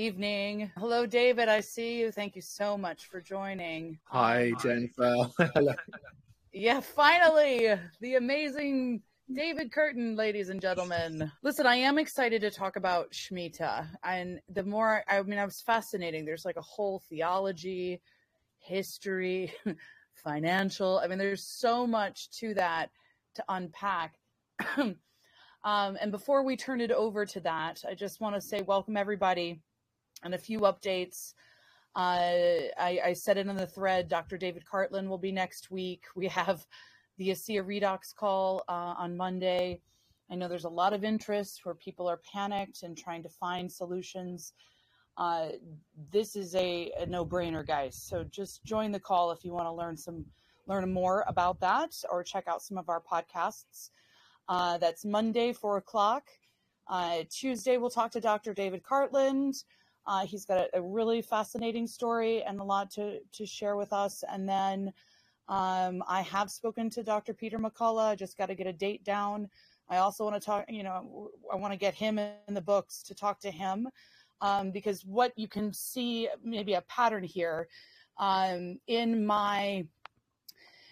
evening. Hello, David. I see you. Thank you so much for joining. Hi, Jennifer. Hello. Yeah, finally, the amazing David Kurten, ladies and gentlemen. Listen, I am excited to talk about Shemitah. And the more, I mean, I was fascinating. There's like a whole theology, history, financial. I mean, there's so much to that to unpack. um, and before we turn it over to that, I just want to say welcome everybody and a few updates. Uh, I, I said it in the thread. Dr. David Cartland will be next week. We have the ASEA Redox call uh, on Monday. I know there's a lot of interest where people are panicked and trying to find solutions. Uh, this is a, a no-brainer, guys. So just join the call if you want to learn some learn more about that or check out some of our podcasts. Uh, that's Monday, four o'clock. Uh, Tuesday, we'll talk to Dr. David Cartland. Uh, he's got a, a, really fascinating story and a lot to, to share with us. And then um, I have spoken to Dr. Peter McCullough. I just got to get a date down. I also want to talk, you know, I want to get him in the books to talk to him um, because what you can see, maybe a pattern here um, in my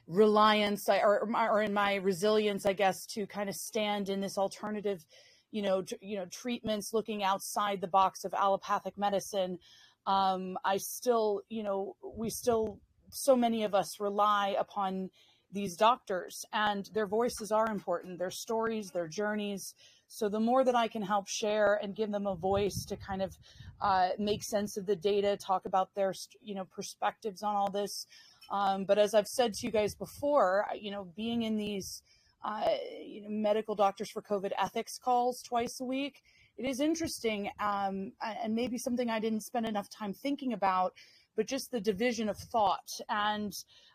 reliance or, or in my resilience, I guess, to kind of stand in this alternative you know, tr- you know, treatments looking outside the box of allopathic medicine. Um, I still, you know, we still, so many of us rely upon these doctors and their voices are important, their stories, their journeys. So the more that I can help share and give them a voice to kind of uh, make sense of the data, talk about their, you know, perspectives on all this. Um, but as I've said to you guys before, you know, being in these uh, you know, medical doctors for COVID ethics calls twice a week. It is interesting um, and maybe something I didn't spend enough time thinking about, but just the division of thought and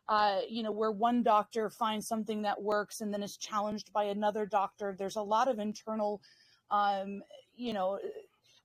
uh, you know where one doctor finds something that works and then is challenged by another doctor. There's a lot of internal, um, you know.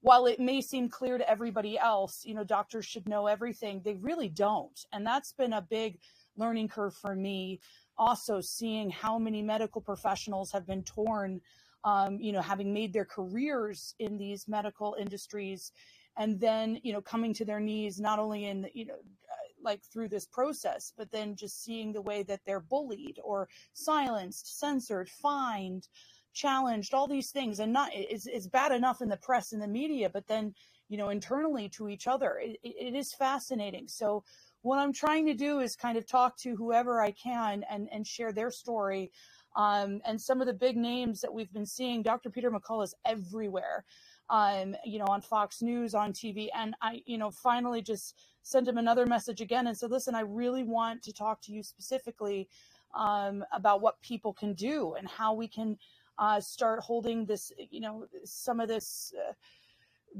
While it may seem clear to everybody else, you know, doctors should know everything, they really don't. And that's been a big learning curve for me also seeing how many medical professionals have been torn, um, you know, having made their careers in these medical industries, and then you know coming to their knees not only in you know uh, like through this process, but then just seeing the way that they're bullied or silenced, censored, fined, challenged, all these things, and not it's, it's bad enough in the press and the media, but then you know internally to each other, it, it is fascinating. So what I'm trying to do is kind of talk to whoever I can and, and share their story. Um, and some of the big names that we've been seeing, Dr. Peter McCullough is everywhere, um, you know, on Fox News, on TV. And I, you know, finally just sent him another message again and said, listen, I really want to talk to you specifically um, about what people can do and how we can uh, start holding this, you know, some of this. Uh,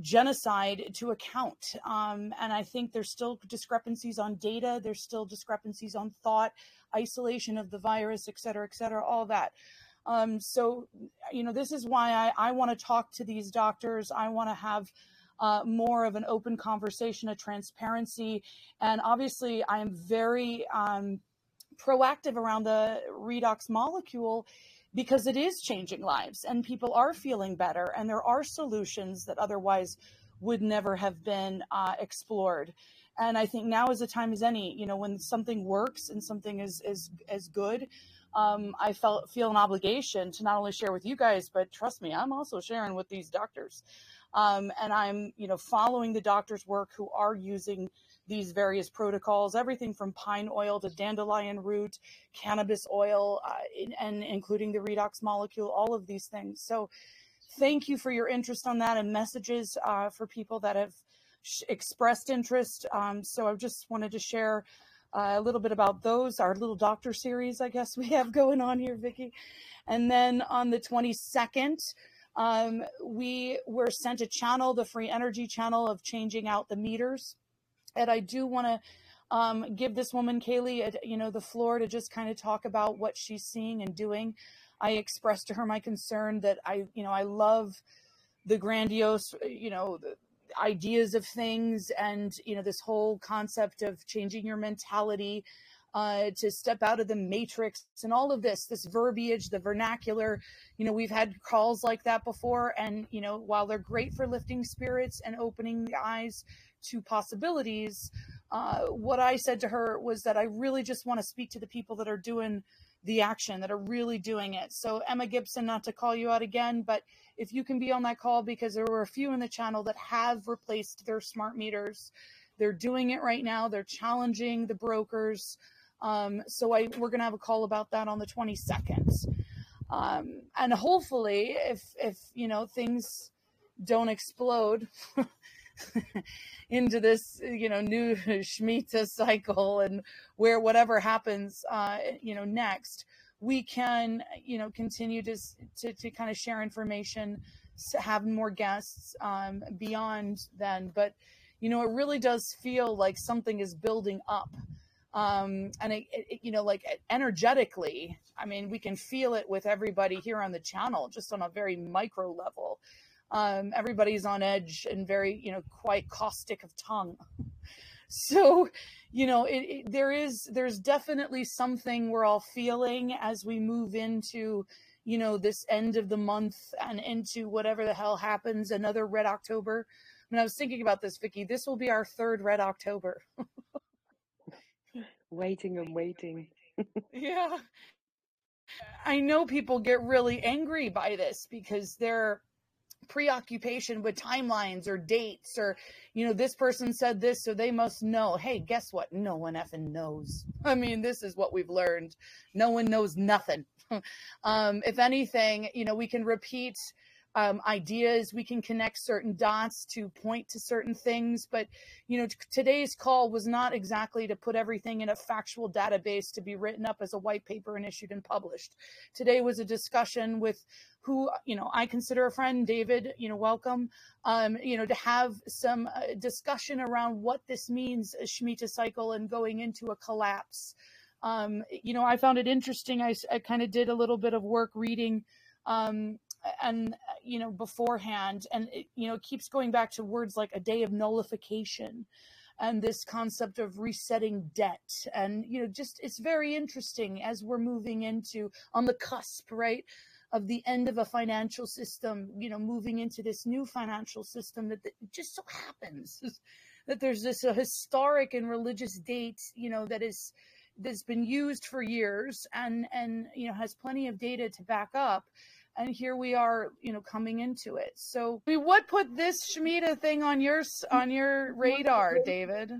genocide to account. Um, and I think there's still discrepancies on data, there's still discrepancies on thought, isolation of the virus, et cetera, et cetera, all that. Um, so, you know, this is why I, I want to talk to these doctors. I want to have uh, more of an open conversation, a transparency. And obviously, I am very um, proactive around the redox molecule because it is changing lives and people are feeling better and there are solutions that otherwise would never have been uh, explored. And i think now is the time as any you know when something works and something is is is good um, i felt feel an obligation to not only share with you guys but trust me i'm also sharing with these doctors. Um, and i'm you know following the doctors work who are using these various protocols, everything from pine oil to dandelion root, cannabis oil, uh, and including the redox molecule, all of these things. So, thank you for your interest on that and messages uh, for people that have expressed interest. Um, so, I just wanted to share. Uh, a little bit about those, our little doctor series, I guess we have going on here, Vicki. And then on the 22nd, um, we were sent a channel, the free energy channel of changing out the meters and I do want to um, give this woman, Kaylee, you know, the floor to just kind of talk about what she's seeing and doing. I expressed to her my concern that I, you know, I love the grandiose, you know, ideas of things and, you know, this whole concept of changing your mentality. uh, to step out of the matrix and all of this, this verbiage, the vernacular. You know, we've had calls like that before. And, you know, while they're great for lifting spirits and opening the eyes to possibilities, uh, what I said to her was that I really just want to speak to the people that are doing the action, that are really doing it. So, Emma Gibson, not to call you out again, but if you can be on that call, because there were a few in the channel that have replaced their smart meters. They're doing it right now. They're challenging the brokers. Um, so I, we're going to have a call about that on the 22nd. Um, and hopefully, if if you know things don't explode into this you know new Shemitah cycle and where whatever happens uh, you know next, we can you know continue to to, to kind of share information, have more guests um, beyond then. But you know it really does feel like something is building up. Um, and it, it, you know, like energetically, I mean, we can feel it with everybody here on the channel, just on a very micro level um, everybody's on edge and very, you know, quite caustic of tongue. so, you know, it, it, there is, there's definitely something we're all feeling as we move into, you know, this end of the month and into whatever the hell happens, another Red October. I mean, I was thinking about this, Vicki. This will be our third Red October. waiting and waiting. yeah. I know people get really angry by this because they're preoccupation with timelines or dates or you know this person said this so they must know. Hey guess what? No one effing knows. I mean this is what we've learned. No one knows nothing. Um, if anything you know we can repeat um, ideas. We can connect certain dots to point to certain things. But, you know, t- today's call was not exactly to put everything in a factual database to be written up as a white paper and issued and published. Today was a discussion with who, you know, I consider a friend, David, you know, welcome, um, you know, to have some uh, discussion around what this means, a Shemitah cycle and going into a collapse. Um, you know, I found it interesting. I, I kind of did a little bit of work reading um, and uh, you know beforehand and it, you know it keeps going back to words like a day of nullification and this concept of resetting debt. And you know just it's very interesting as we're moving into on the cusp right of the end of a financial system you know moving into this new financial system that, that just so happens that there's this historic and religious date you know that is that's been used for years and and you know has plenty of data to back up and here we are, you know, coming into it. So, I mean, what put this Shemitah thing on your on your radar, David?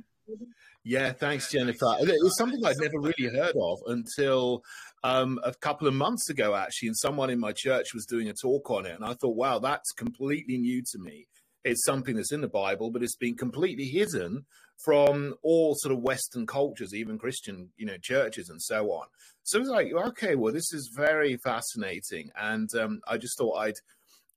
Yeah, thanks, Jennifer. It was something I'd never really heard of until um, a couple of months ago, actually, and someone in my church was doing a talk on it, and I thought, wow, that's completely new to me. It's something that's in the Bible, but it's been completely hidden from all sort of Western cultures, even Christian, you know, churches and so on. So it's like, okay, well, this is very fascinating, and um, I just thought I'd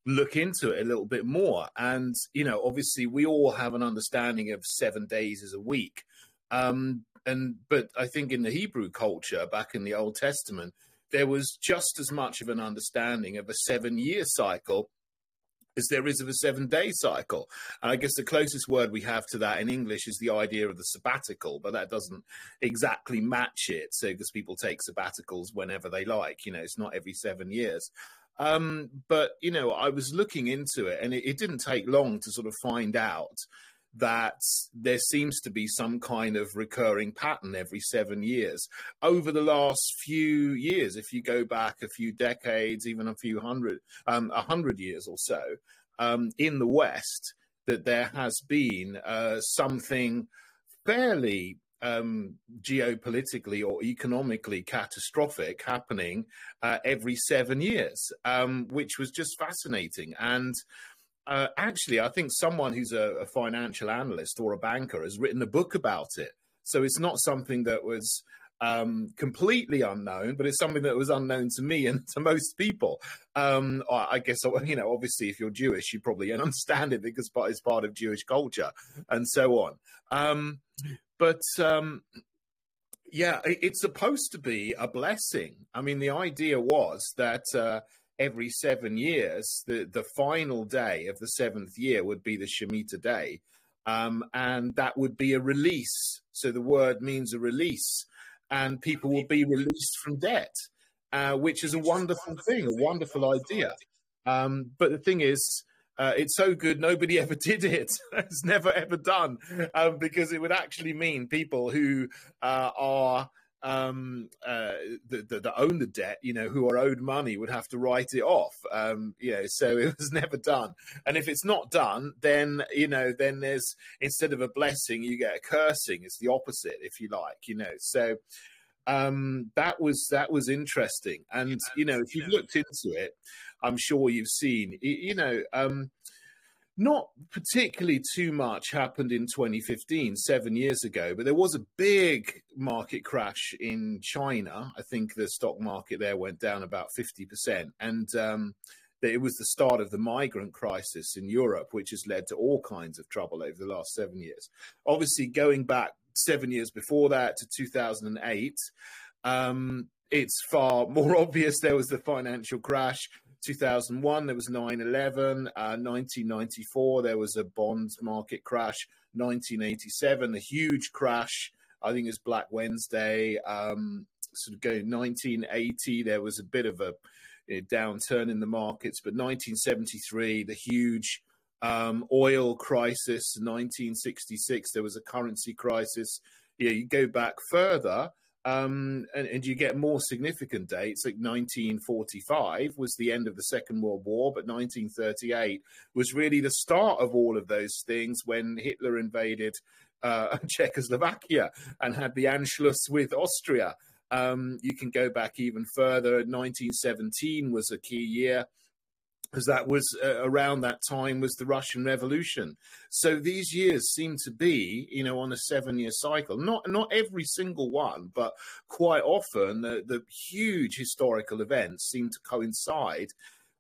look into it a little bit more. And you know, obviously, we all have an understanding of seven days as a week, um, and but I think in the Hebrew culture, back in the Old Testament, there was just as much of an understanding of a seven-year cycle as there is of a seven day cycle. And I guess the closest word we have to that in English is the idea of the sabbatical, but that doesn't exactly match it. So, because people take sabbaticals whenever they like, you know, it's not every seven years. Um, but, you know, I was looking into it and it, it didn't take long to sort of find out that there seems to be some kind of recurring pattern every seven years. Over the last few years, if you go back a few decades, even a few hundred, um, a hundred years or so, um, in the West, that there has been uh, something fairly um, geopolitically or economically catastrophic happening uh, every seven years, um, which was just fascinating. And uh, actually, I think someone who's a, a, financial analyst or a banker has written a book about it. So it's not something that was um, completely unknown, but it's something that was unknown to me and to most people. Um, I guess, you know, obviously, if you're Jewish, you probably understand it because it's part of Jewish culture and so on. Um, but um, yeah, it's supposed to be a blessing. I mean, the idea was that. Uh, every seven years, the, the final day of the seventh year would be the Shemitah day. Um, and that would be a release. So the word means a release. and people will be released from debt, uh, which is a wonderful thing, a wonderful idea. Um, but the thing is, uh, it's so good nobody ever did it. it's never ever done um, because it would actually mean people who uh, are um, uh, that, that, own the debt, you know, who are owed money would have to write it off. Um, you know, so it was never done. And if it's not done, then you know, then there's instead of a blessing, you get a cursing. It's the opposite, if you like. You know, so um, that was that was interesting. And you know, if you've looked into it, I'm sure you've seen. You know. Um, not particularly too much happened in 2015, seven years ago, but there was a big market crash in China. I think the stock market there went down about 50%. And um, it was the start of the migrant crisis in Europe, which has led to all kinds of trouble over the last seven years. Obviously, going back seven years before that to 2008, um, it's far more obvious there was the financial crash. 2001, there was 9 11. Uh, 1994, there was a bond market crash. 1987, a huge crash. I think it's Black Wednesday. Um, sort of going 1980, there was a bit of a, a downturn in the markets, but 1973, the huge um, oil crisis. 1966, there was a currency crisis. Yeah, you go back further, um, and, and, you get more significant dates, like 1945 was the end of the Second World War, but 1938 was really the start of all of those things when Hitler invaded uh, Czechoslovakia and had the Anschluss with Austria. Um, you can go back even further. 1917 was a key year because that was uh, around that time was the Russian Revolution. So these years seem to be, you know, on a seven-year cycle. Not not every single one, but quite often the, the huge historical events seem to coincide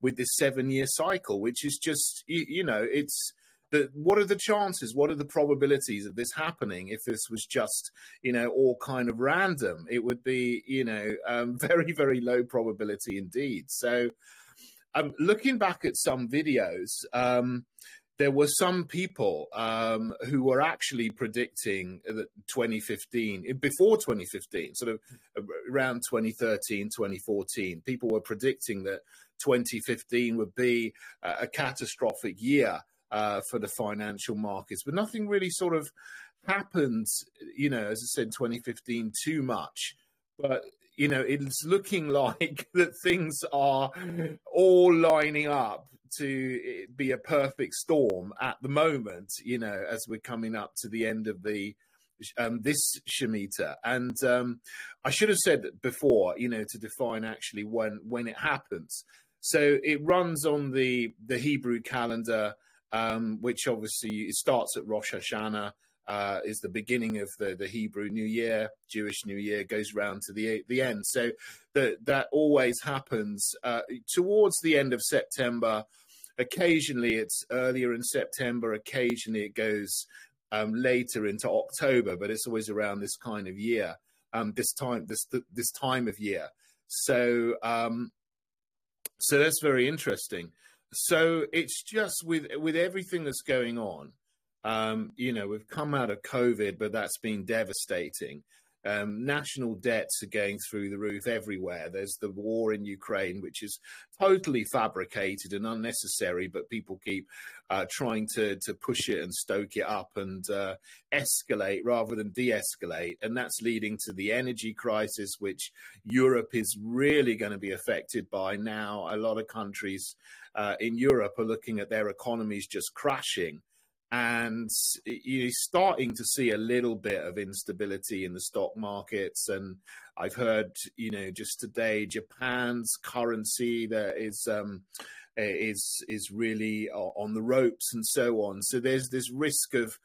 with this seven-year cycle, which is just, you, you know, it's. The, what are the chances? What are the probabilities of this happening? If this was just, you know, all kind of random, it would be, you know, um, very, very low probability indeed. So, looking back at some videos, um, there were some people um, who were actually predicting that 2015, before 2015, sort of around 2013, 2014, people were predicting that 2015 would be a, a catastrophic year uh, for the financial markets, but nothing really sort of happened, you know, as I said, 2015 too much. But you know, it's looking like that things are all lining up to be a perfect storm at the moment, you know, as we're coming up to the end of the um, this Shemitah. And um, I should have said that before, you know, to define actually when when it happens. So it runs on the the Hebrew calendar, um, which obviously it starts at Rosh Hashanah uh, is the beginning of the, the Hebrew New Year, Jewish New Year goes round to the the end. So that that always happens uh, towards the end of September. Occasionally, it's earlier in September. Occasionally, it goes um, later into October, but it's always around this kind of year, um, this time this this time of year. So um, so that's very interesting. So it's just with with everything that's going on um, you know, we've come out of COVID, but that's been devastating. Um, national debts are going through the roof everywhere. There's the war in Ukraine, which is totally fabricated and unnecessary, but people keep uh, trying to to push it and stoke it up and uh, escalate rather than de-escalate, and that's leading to the energy crisis, which Europe is really going to be affected by now. A lot of countries uh, in Europe are looking at their economies just crashing and you're starting to see a little bit of instability in the stock markets and i've heard you know just today japan's currency that is um, is is really on the ropes and so on. So there's this risk of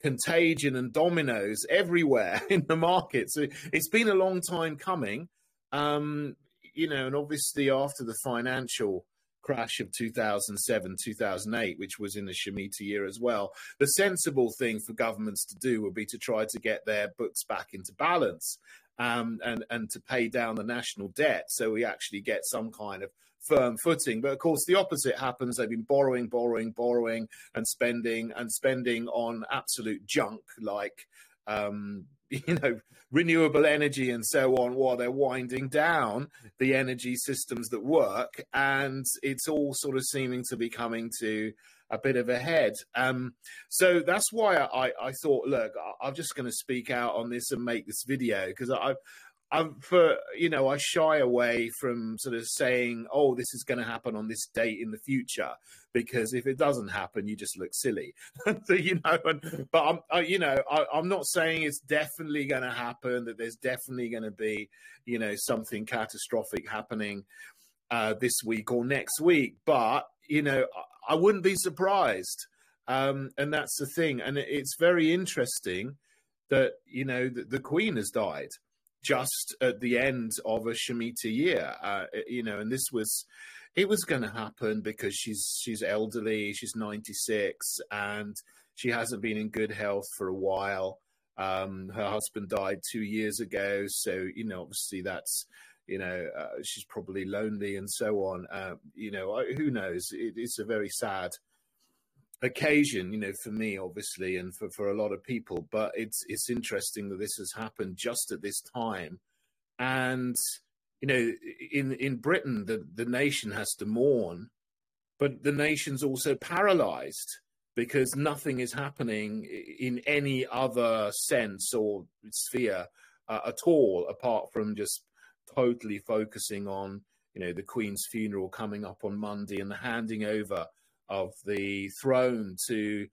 contagion and dominoes everywhere in the market. So it's been a long time coming. Um, you know and obviously after the financial crash of 2007, 2008, which was in the Shemitah year as well. The sensible thing for governments to do would be to try to get their books back into balance um, and, and to pay down the national debt so we actually get some kind of firm footing. But of course, the opposite happens. They've been borrowing, borrowing, borrowing, and spending and spending on absolute junk like um, you know renewable energy and so on while they're winding down the energy systems that work and it's all sort of seeming to be coming to a bit of a head. Um, so that's why I, I thought look i'm just going to speak out on this and make this video because i I'm for you know I shy away from sort of saying oh this is going to happen on this date in the future because if it doesn't happen you just look silly. So, you know and, but I'm I, you know I, I'm not saying it's definitely going to happen that there's definitely going to be you know something catastrophic happening uh, this week or next week but you know I, I wouldn't be surprised. Um, and that's the thing and it's very interesting that you know the, the Queen has died just at the end of a Shemitah year. Uh, you know, and this was it was going to happen because she's she's elderly, she's 96, and she hasn't been in good health for a while. Um, her husband died two years ago, so you know, obviously that's you know uh, she's probably lonely and so on. Uh, you know, who knows? It, it's a very sad occasion, you know, for me, obviously, and for, for a lot of people. But it's it's interesting that this has happened just at this time, and you know, in in Britain, the the nation has to mourn, but the nation's also paralysed because nothing is happening in any other sense or sphere uh, at all, apart from just totally focusing on you know the Queen's funeral coming up on Monday and the handing over of the throne to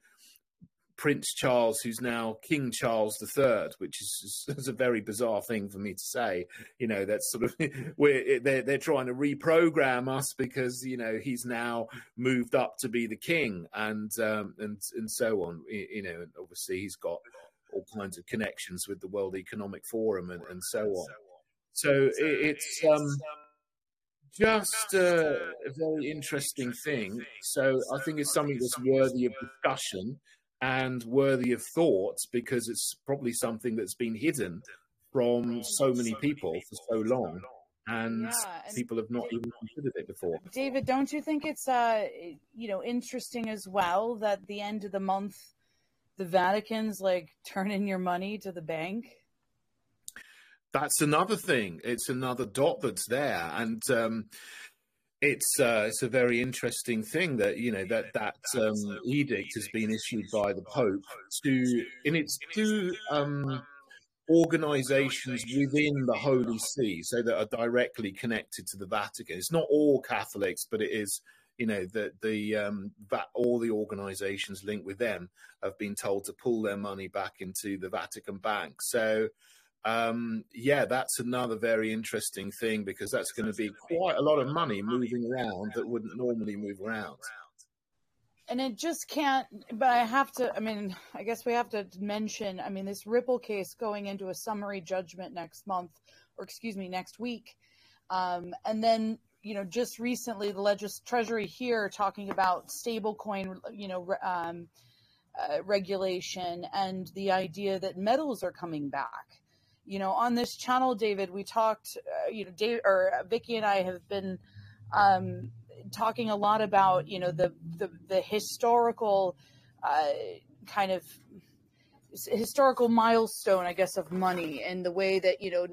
Prince Charles, who's now King Charles III, which is, is, a very bizarre thing for me to say. You know, that's sort of we're they're they're trying to reprogram us because you know he's now moved up to be the king and um, and and so on. You know, and obviously he's got all kinds of connections with the World Economic Forum and, and so on. So it, it's um, just a, a very interesting thing. So I think it's something that's worthy of discussion and worthy of thought because it's probably something that's been hidden from so many people for so long and, yeah, and people have not even considered it before. David, don't you think it's uh you know interesting as well that the end of the month the Vatican's like turning your money to the bank? That's another thing. It's another dot that's there, and um, it's uh, it's a very interesting thing that you know that that um, edict has been issued by the Pope to, in it's two um, organisations within the Holy See, so that are directly connected to the Vatican. It's not all Catholics, but it is. You know that the um, that all the organisations linked with them have been told to pull their money back into the Vatican Bank. So um, yeah, that's another very interesting thing because that's going to be quite a lot of money moving around that wouldn't normally move around. And it just can't, but I have to, I mean, I guess we have to mention, I mean, this Ripple case going into a summary judgment next month, or excuse me, next week. Um, and then, you know, just recently, the Legis Treasury here talking about stablecoin, you know, um, uh, regulation and the idea that metals are coming back you know, on this channel, David, we talked, uh, you know, Dave or Vicki and I have been um, talking a lot about, you know, the the, the historical uh, kind of historical milestone, I guess, of money and the way that you know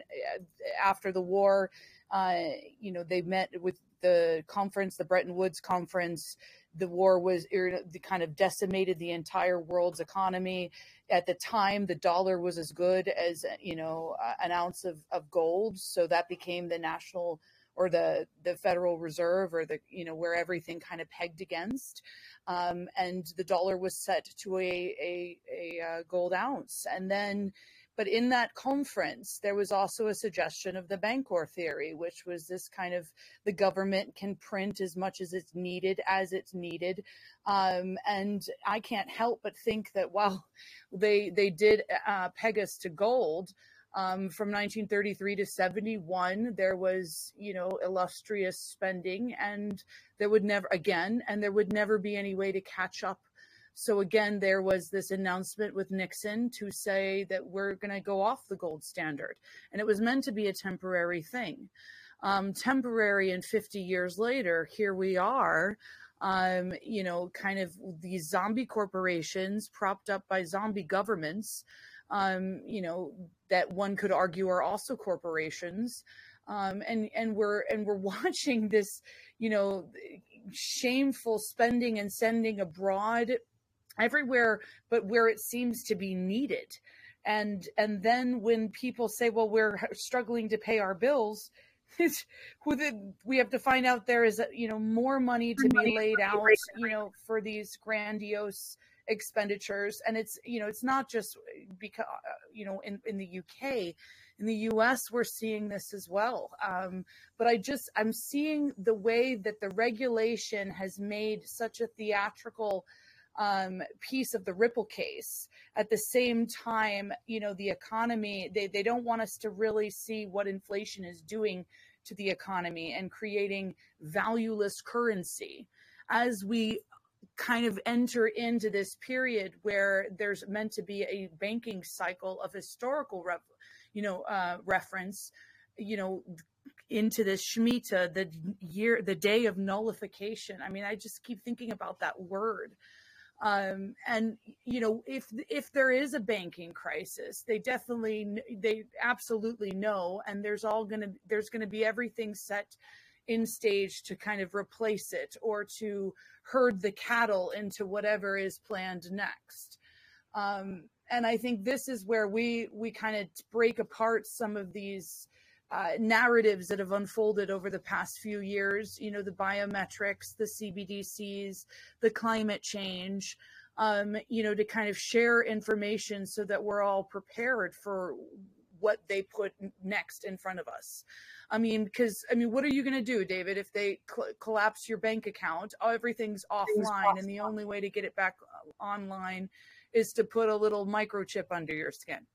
after the war, uh, you know, they met with the conference, the Bretton Woods conference. The war was the kind of decimated the entire world's economy at the time the dollar was as good as you know an ounce of, of gold so that became the national or the the federal reserve or the you know where everything kind of pegged against um, and the dollar was set to a a, a, a uh, gold ounce and then but in that conference, there was also a suggestion of the Bancor theory, which was this kind of the government can print as much as it's needed as it's needed. Um, and I can't help but think that while they they did uh, peg us to gold, um, from 1933 to 71, there was, you know, illustrious spending, and there would never, again, and there would never be any way to catch up so again, there was this announcement with Nixon to say that we're going to go off the gold standard. And it was meant to be a temporary thing. Um, temporary and 50 years later, here we are, um, you know, kind of these zombie corporations propped up by zombie governments um, you know, that one could argue are also corporations. Um, and and we're and we're watching this, you know, shameful spending and sending abroad everywhere, but where it seems to be needed. And and then when people say, "Well, we're struggling to pay our bills," we have to find out there is you know more money to be laid out you know for these grandiose expenditures. And it's you know it's not just because you know in, in the uk in the us we're seeing this as well. Um, but i just i'm seeing the way that the regulation has made such a theatrical um, piece of the ripple case at the same time you know the economy they, they don't want us to really see what inflation is doing to the economy and creating valueless currency as we kind of enter into this period where there's meant to be a banking cycle of historical ref, you know uh, reference you know into this Shemitah, the year, the day of nullification. I mean, I just keep thinking about that word. Um, and you know, if if there is a banking crisis, they definitely, they absolutely know, and there's all gonna, there's gonna be everything set in stage to kind of replace it or to herd the cattle into whatever is planned next. Um, and I think this is where we we kind of break apart some of these uh, narratives that have unfolded over the past few years, you know, the biometrics, the CBDCs, the climate change, um, you know, to kind of share information so that we're all prepared for what they put next in front of us. I mean, because I mean, what are you going to do, David, if they cl- collapse your bank account? Everything's offline, and the only way to get it back uh, online is to put a little microchip under your skin.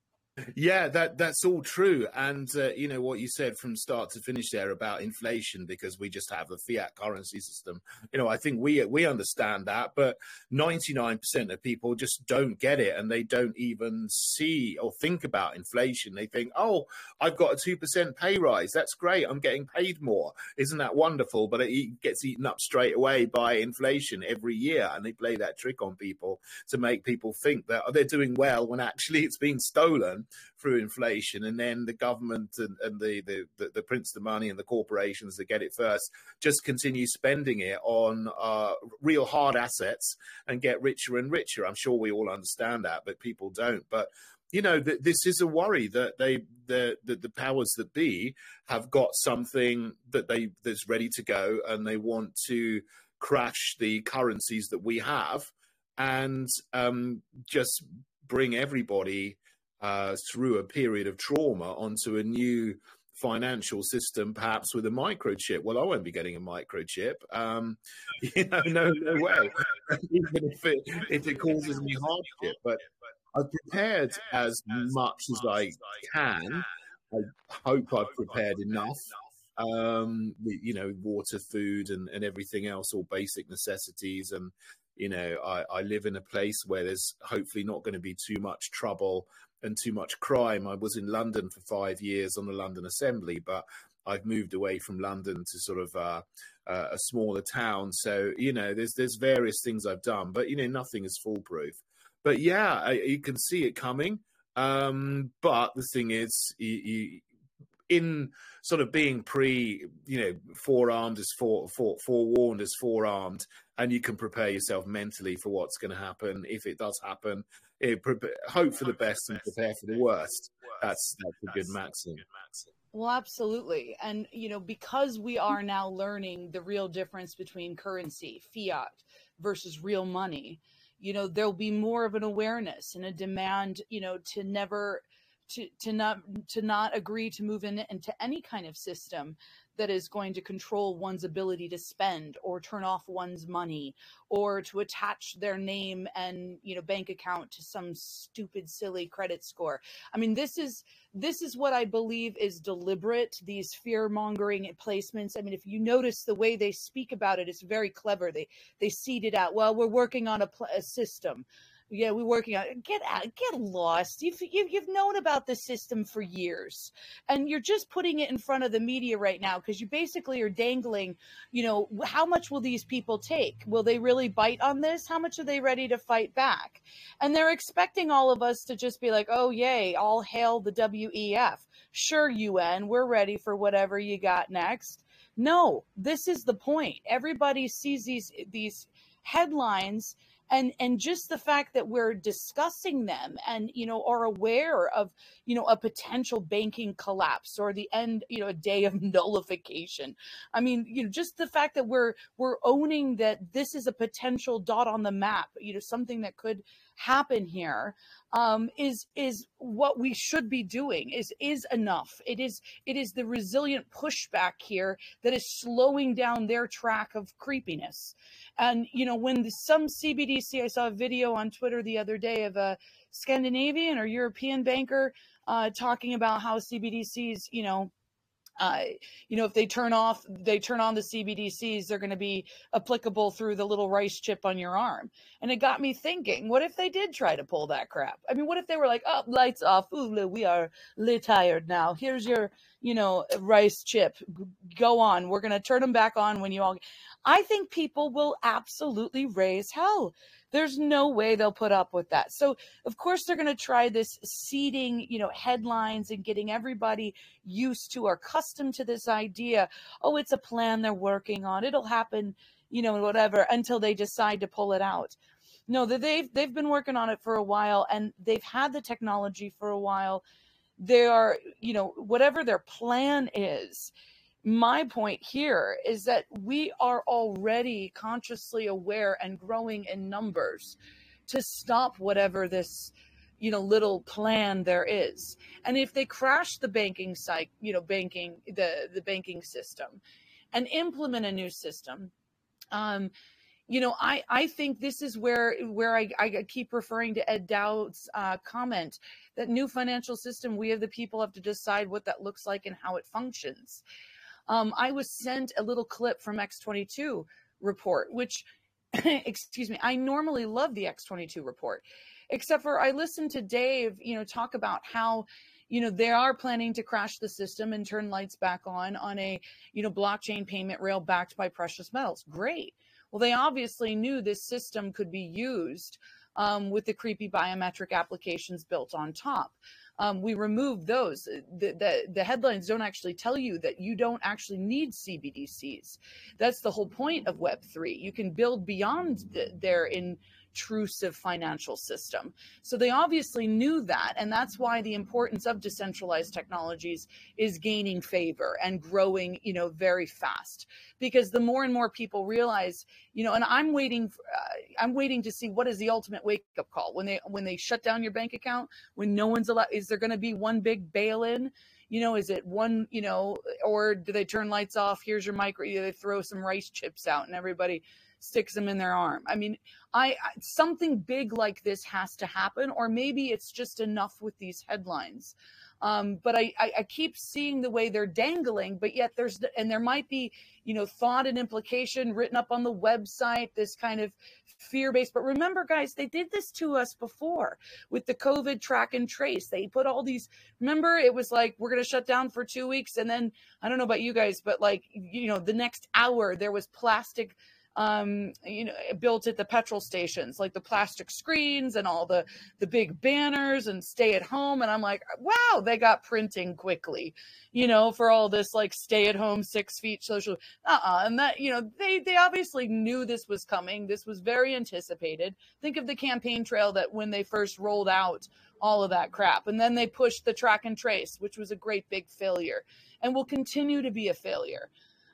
Yeah, that that's all true, and uh, you know what you said from start to finish there about inflation because we just have a fiat currency system. You know, I think we we understand that, but ninety nine percent of people just don't get it, and they don't even see or think about inflation. They think, "Oh, I've got a two percent pay rise. That's great. I'm getting paid more. Isn't that wonderful?" But it gets eaten up straight away by inflation every year, and they play that trick on people to make people think that they're doing well when actually it's being stolen through inflation, and then the government and, and the, the, the the prints the money and the corporations that get it first just continue spending it on uh, real hard assets and get richer and richer. I'm sure we all understand that, but people don't. But you know, th- this is a worry that they, the, the, the powers that be, have got something that they that's ready to go, and they want to crash the currencies that we have, and um, just bring everybody uh, through a period of trauma onto a new financial system, perhaps with a microchip. Well, I won't be getting a microchip. Um, you know, no, no way. Even if it if it causes me hardship, but I've prepared as much as I can. I hope I've prepared enough. Um, you know, water, food, and, and everything else, all basic necessities. And you know, I, I live in a place where there's hopefully not going to be too much trouble and too much crime. I was in London for five years on the London Assembly, but I've moved away from London to sort of uh, uh, a smaller town. So you know, there's there's various things I've done, but you know, nothing is foolproof. But yeah, I, you can see it coming. Um, but the thing is, you, you, in sort of being pre, you know, forearmed as fore, fore, forewarned as forearmed, and you can prepare yourself mentally for what's going to happen if it does happen it, hope for the best and prepare for the worst. That's that's a good maxim. Well, absolutely. And, you know, because we are now learning the real difference between currency, fiat versus real money, you know, there'll be more of an awareness and a demand, you know, to never to to not to not agree to move in into any kind of system that is going to control one's ability to spend or turn off one's money or to attach their name and you know bank account to some stupid silly credit score. I mean this is this is what i believe is deliberate these fear mongering placements. I mean if you notice the way they speak about it it's very clever. They they seed it out. Well we're working on a, pl- a system yeah, we're working on it. Get out, get lost. You've, you've, known about the system for years and you're just putting it in front of the media right now because you basically are dangling, you know, how much will these people take? Will they really bite on this? How much are they ready to fight back? And they're expecting all of us to just be like, oh, yay, all hail the WEF. Sure, UN, we're ready for whatever you got next. No, this is the point. Everybody sees these, these headlines and and just the fact that we're discussing them and you know are aware of you know a potential banking collapse or the end you know a day of nullification. I mean you know just the fact that we're we're owning that this is a potential dot on the map you know something that could happen here um, is is what we should be doing is is enough. It is it is the resilient pushback here that is slowing down their track of creepiness. And you know, when the, some CBDC, I saw a video on Twitter the other day of a Scandinavian or European banker uh, talking about how CBDCs, you know, uh, you know, if they turn off, they turn on the CBDCs, they're going to be applicable through the little rice chip on your arm. And it got me thinking, what if they did try to pull that crap? I mean, what if they were like, oh, lights off. Ooh, we are lit tired now. Here's your, you know, rice chip. Go on. We're going to turn them back on when you all. I think people will absolutely raise hell. There's no way they'll put up with that. So, of course, they're going to try this seeding, you know, headlines and getting everybody used to or accustomed to this idea. Oh, it's a plan they're working on. It'll happen, you know, whatever, until they decide to pull it out. No, they've they've been working on it for a while and they've had the technology for a while. They are, you know, whatever their plan is, my point here is that we are already consciously aware and growing in numbers to stop whatever this you know little plan there is. And if they crash the banking site you know banking the the banking system and implement a new system um you know i i think this is where where i, I keep referring to ed dowd's uh, comment that new financial system we have the people have to decide what that looks like and how it functions um, I was sent a little clip from X22 report, which, excuse me, I normally love the X22 report, except for I listened to Dave, you know, talk about how you know they are planning to crash the system and turn lights back on on a you know blockchain payment rail backed by precious metals. Great. Well they obviously knew this system could be used um, with the creepy biometric applications built on top um, we remove those. The, the, the headlines don't actually tell you that you don't actually need CBDCs. That's the whole point of Web3. You can build beyond the, their in intrusive financial system. So they obviously knew that. And that's why the importance of decentralized technologies is gaining favor and growing, you know, very fast. Because the more and more people realize, you know, and I'm waiting, uh, I'm waiting to see what is the ultimate wake up call when they, when they shut down your bank account, when no one's allowed, is there going to be one big bail in? you know, is it one, you know, or do they turn lights off? Here's your micro, they throw some rice chips out and everybody sticks them in their arm. I mean, I something big like this has to happen, or maybe it's just enough with these headlines. Um, but I, I, I keep seeing the way they're dangling, but yet there's and there might be you know thought and implication written up on the website, this kind of fear based. But remember, guys, they did this to us before with the COVID track and trace. They put all these. Remember, it was like we're going to shut down for two weeks, and then I don't know about you guys, but like you know, the next hour there was plastic um, you know, built at the petrol stations, like the plastic screens and all the the big banners and stay at home. And I'm like, wow, they got printing quickly, you know, for all this like stay at home, six feet social. Uh-uh. And that, you know, they they obviously knew this was coming. This was very anticipated. Think of the campaign trail that when they first rolled out all of that crap, and then they pushed the track and trace, which was a great big failure, and will continue to be a failure.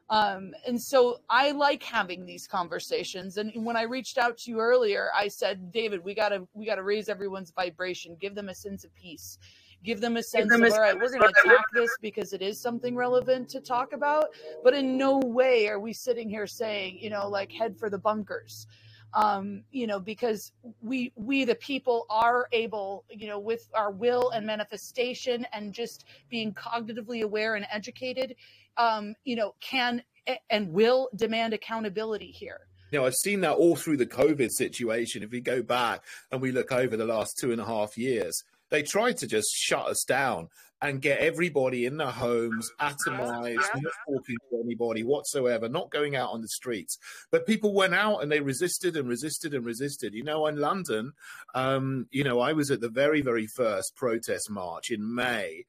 Um, and so I like having these conversations. And when I reached out to you earlier, I said, David, we gotta we gotta raise everyone's vibration, give them a sense of peace, give them a sense them of all right, we're gonna attack this because it is something relevant to talk about. But in no way are we sitting here saying, you know, like head for the bunkers. Um, you know, because we we the people are able, you know, with our will and manifestation and just being cognitively aware and educated, um, you know, can and will demand accountability here. You know, I've seen that all through the COVID situation. If we go back and we look over the last two and a half years, they tried to just shut us down and get everybody in their homes, atomized, not talking to anybody whatsoever, not going out on the streets. But people went out and they resisted and resisted and resisted. You know, in London, um, you know, I was at the very, very first protest march in May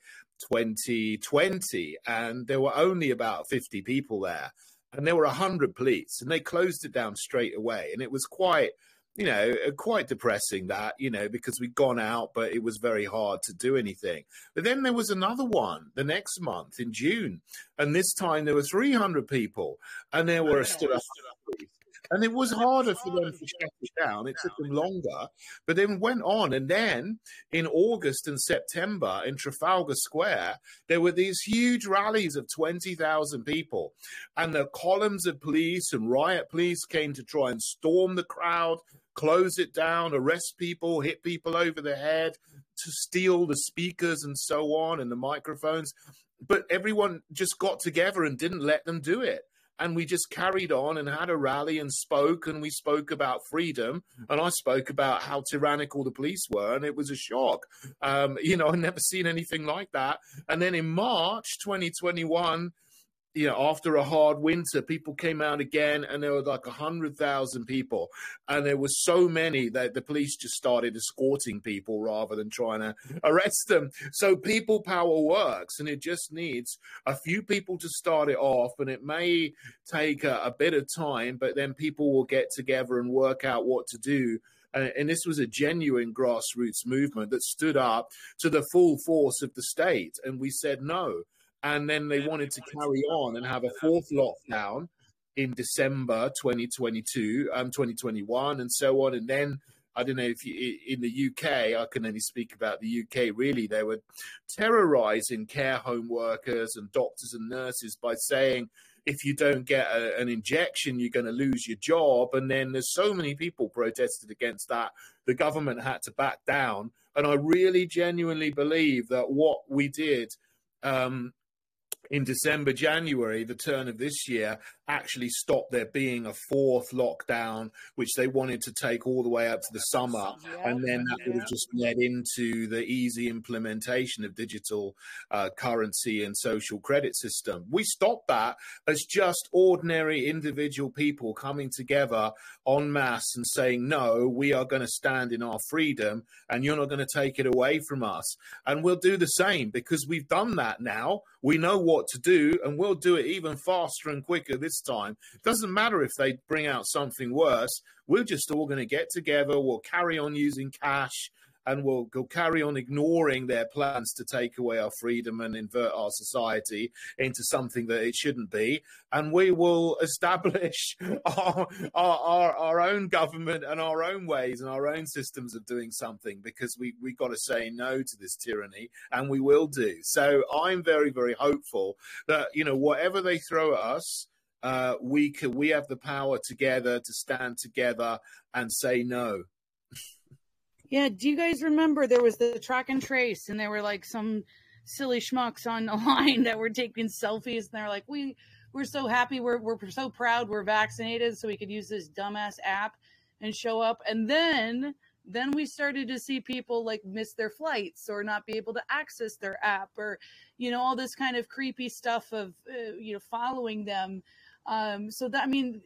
2020, and there were only about 50 people there. And there were 100 police, and they closed it down straight away. And it was quite you know, uh, quite depressing that, you know, because we'd gone out, but it was very hard to do anything. But then there was another one the next month in June, and this time there were 300 people, and there were still and it was harder for them to shut it down. It took them longer, but then went on. And then in August and September in Trafalgar Square, there were these huge rallies of 20,000 people. And the columns of police and riot police came to try and storm the crowd close it down, arrest people, hit people over the head, to steal the speakers and so on and the microphones. But everyone just got together and didn't let them do it. And we just carried on and had a rally and spoke, and we spoke about freedom. And I spoke about how tyrannical the police were, and it was a shock. Um, you know, I'd never seen anything like that. And then in March 2021, you know, after a hard winter, people came out again, and there were like a hundred thousand people, and there were so many that the police just started escorting people rather than trying to mm-hmm. arrest them. So people power works, and it just needs a few people to start it off, and it may take a, a bit of time, but then people will get together and work out what to do and this was a genuine grassroots movement that stood up to the full force of the state. And we said no and then they wanted to carry on and have a fourth lockdown in December 2022, um, 2021, and so on. And then I don't know if you, in the UK, I can only speak about the UK. Really, they were terrorizing care home workers and doctors and nurses by saying if you don't get a, an injection, you're going to lose your job. And then there's so many people protested against that. The government had to back down. And I really genuinely believe that what we did um, in December, January, the turn of this year, actually stop there being a fourth lockdown, which they wanted to take all the way up to the summer. Yeah, and then that yeah. would have just led into the easy implementation of digital uh, currency and social credit system. We stopped that as just ordinary individual people coming together en masse and saying, no, we are going to stand in our freedom and you're not going to take it away from us. And we'll do the same because we've done that now. We know what to do and we'll do it even faster and quicker this time. It doesn't matter if they bring out something worse. We're just all going to get together. We'll carry on using cash and we'll, we'll carry on ignoring their plans to take away our freedom and invert our society into something that it shouldn't be. And we will establish our, our, our, our own government and our own ways and our own systems of doing something because we, we've got to say no to this tyranny and we will do. So I'm very, very hopeful that, you know, whatever they throw at us, uh, we can, we have the power together to stand together and say no. Yeah, do you guys remember there was the track and trace, and there were like some silly schmucks on the line that were taking selfies, and they're like, "We we're so happy, we're we're so proud, we're vaccinated, so we could use this dumbass app and show up." And then then we started to see people like miss their flights or not be able to access their app or you know all this kind of creepy stuff of uh, you know following them um, so that I mean,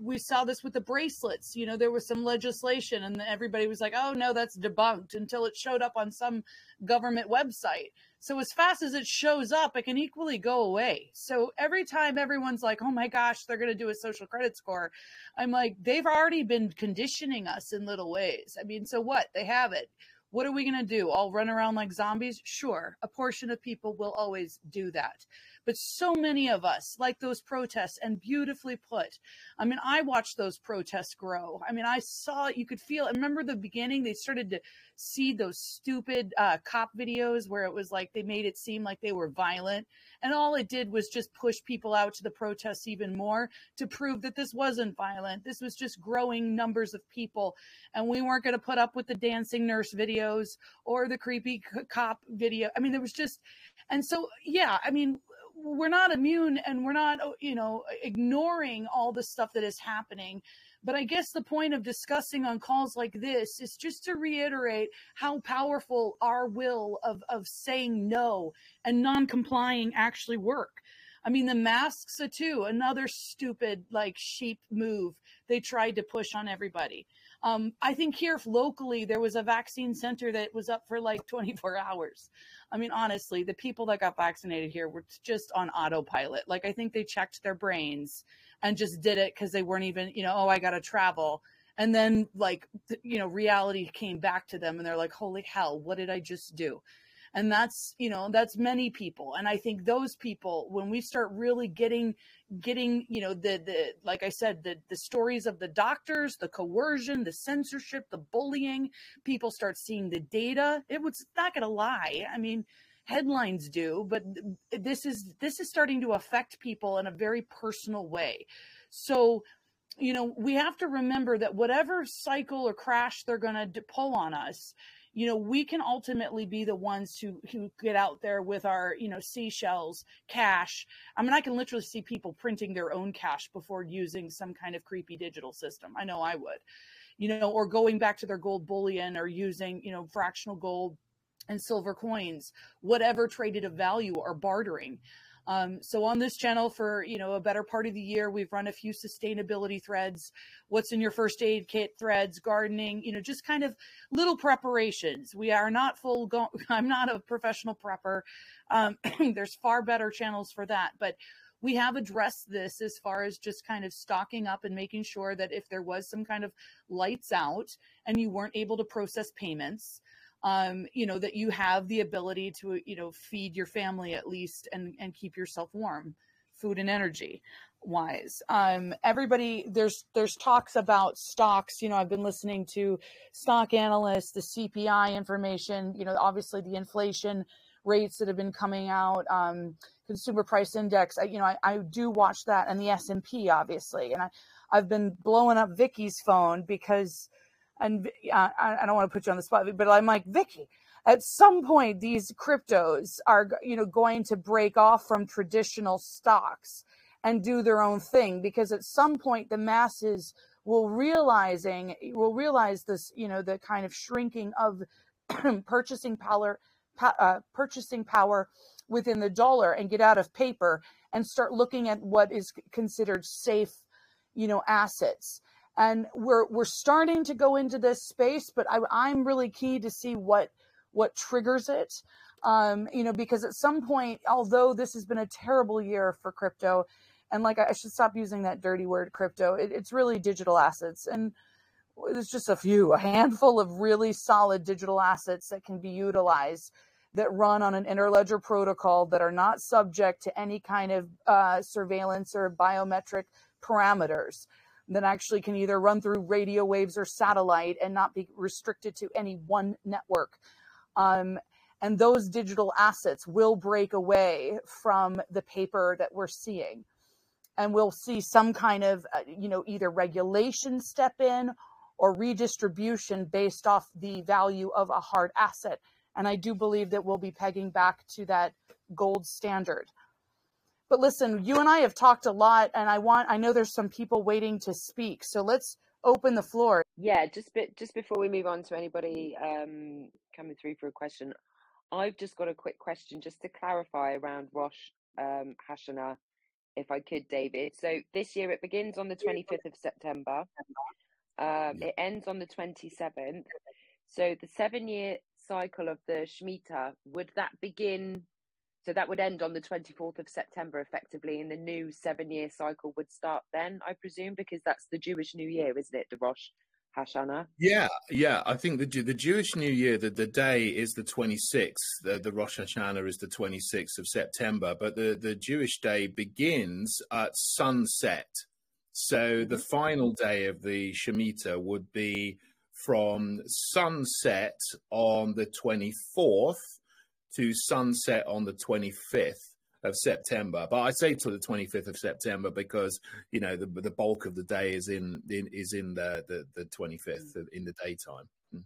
we saw this with the bracelets. You know, there was some legislation, and everybody was like, "Oh no, that's debunked," until it showed up on some government website. So as fast as it shows up, it can equally go away. So every time everyone's like, "Oh my gosh, they're going to do a social credit score," I'm like, they've already been conditioning us in little ways. I mean, so what? They have it. What are we going to do? All run around like zombies? Sure, a portion of people will always do that but so many of us like those protests and beautifully put. I mean, I watched those protests grow. I mean, I saw you could feel. Remember the beginning; they started to see those stupid uh, cop videos where it was like they made it seem like they were violent, and all it did was just push people out to the protests even more to prove that this wasn't violent. This was just growing numbers of people, and we weren't going to put up with the dancing nurse videos or the creepy cop video. I mean, there was just, and so yeah. I mean, we're not immune and we're not, oh, you know, ignoring all the stuff that is happening. But I guess the point of discussing on calls like this is just to reiterate how powerful our will of, of saying no and non complying actually work. I mean, the masks are too, another stupid, like sheep move they tried to push on everybody. Um, I think here locally, there was a vaccine center that was up for like 24 hours. I mean, honestly, the people that got vaccinated here were just on autopilot. Like, I think they checked their brains and just did it because they weren't even, you know, oh, I got to travel. And then, like, you know, reality came back to them and they're like, holy hell, what did I just do? And that's you know that's many people. And i think those people when we start really getting getting you know the the like i said the the stories of the doctors the coercion the censorship the bullying people start seeing the data. It was not going to lie. I mean headlines do but this is this is starting to affect people in a very personal way. So you know we have to remember that whatever cycle or crash they're going to pull on us you know, we can ultimately be the ones who, who get out there with our, you know, seashells, cash. I mean, I can literally see people printing their own cash before using some kind of creepy digital system. I know I would, you know, or going back to their gold bullion or using, you know, fractional gold and silver coins, whatever traded of value or bartering. Um, so on this channel for you know a better part of the year, we've run a few sustainability threads, what's in your first aid kit threads, gardening, you know, just kind of little preparations. We are not full. Go- I'm not a professional prepper. Um, there's far better channels for that, but we have addressed this as far as just kind of stocking up and making sure that if there was some kind of lights out and you weren't able to process payments um, you know, that you have the ability to, you know, feed your family at least and, and keep yourself warm, food and energy wise. Um, everybody, there's, there's talks about stocks. You know, I've been listening to stock analysts, the CPI information, you know, obviously the inflation rates that have been coming out, um, consumer price index. I, you know, I, I do watch that and the S&P obviously. And I, I've been blowing up Vicki's phone because, and uh, I don't want to put you on the spot, but I'm like, Vicki, at some point, these cryptos are, you know, going to break off from traditional stocks and do their own thing. Because at some point the masses will realizing will realize this, you know, the kind of shrinking of purchasing power, uh, purchasing power within the dollar and get out of paper and start looking at what is considered safe, you know, assets and we're we're starting to go into this space but I, am really key to see what what triggers it. Um, you know because at some point although this has been a terrible year for crypto and like i should stop using that dirty word crypto it, it's really digital assets. And there's just a few a handful of really solid digital assets that can be utilized that run on an interledger protocol that are not subject to any kind of uh, surveillance or biometric parameters that actually can either run through radio waves or satellite and not be restricted to any one network. Um, and those digital assets will break away from the paper that we're seeing. And we'll see some kind of, uh, you know, either regulation step in or redistribution based off the value of a hard asset. And I do believe that we'll be pegging back to that gold standard. But listen, you and I have talked a lot, and I want I know there's some people waiting to speak, so let's open the floor. Yeah, just bit just before we move on to anybody um, coming through for a question, I've just got a quick question just to clarify around Rosh um, Hashanah, if I could, David. So this year it begins on the 25th of September. Um, it ends on the 27th. So the seven year cycle of the Shemitah, would that begin so that would end on the 24th of September, effectively, and the new seven year cycle would start then, I presume, because that's the Jewish New Year, isn't it, the Rosh Hashanah? Yeah, yeah. I think the the Jewish New Year, the, the day is the 26th. The, the Rosh Hashanah is the 26th of September, but the, the Jewish day begins at sunset. So mm-hmm. the final day of the Shemitah would be from sunset on the 24th to sunset on the 25th of September. But I say to the 25th of September because you know the the bulk of the day is in, in is in the, the the 25th in the daytime. Hmm.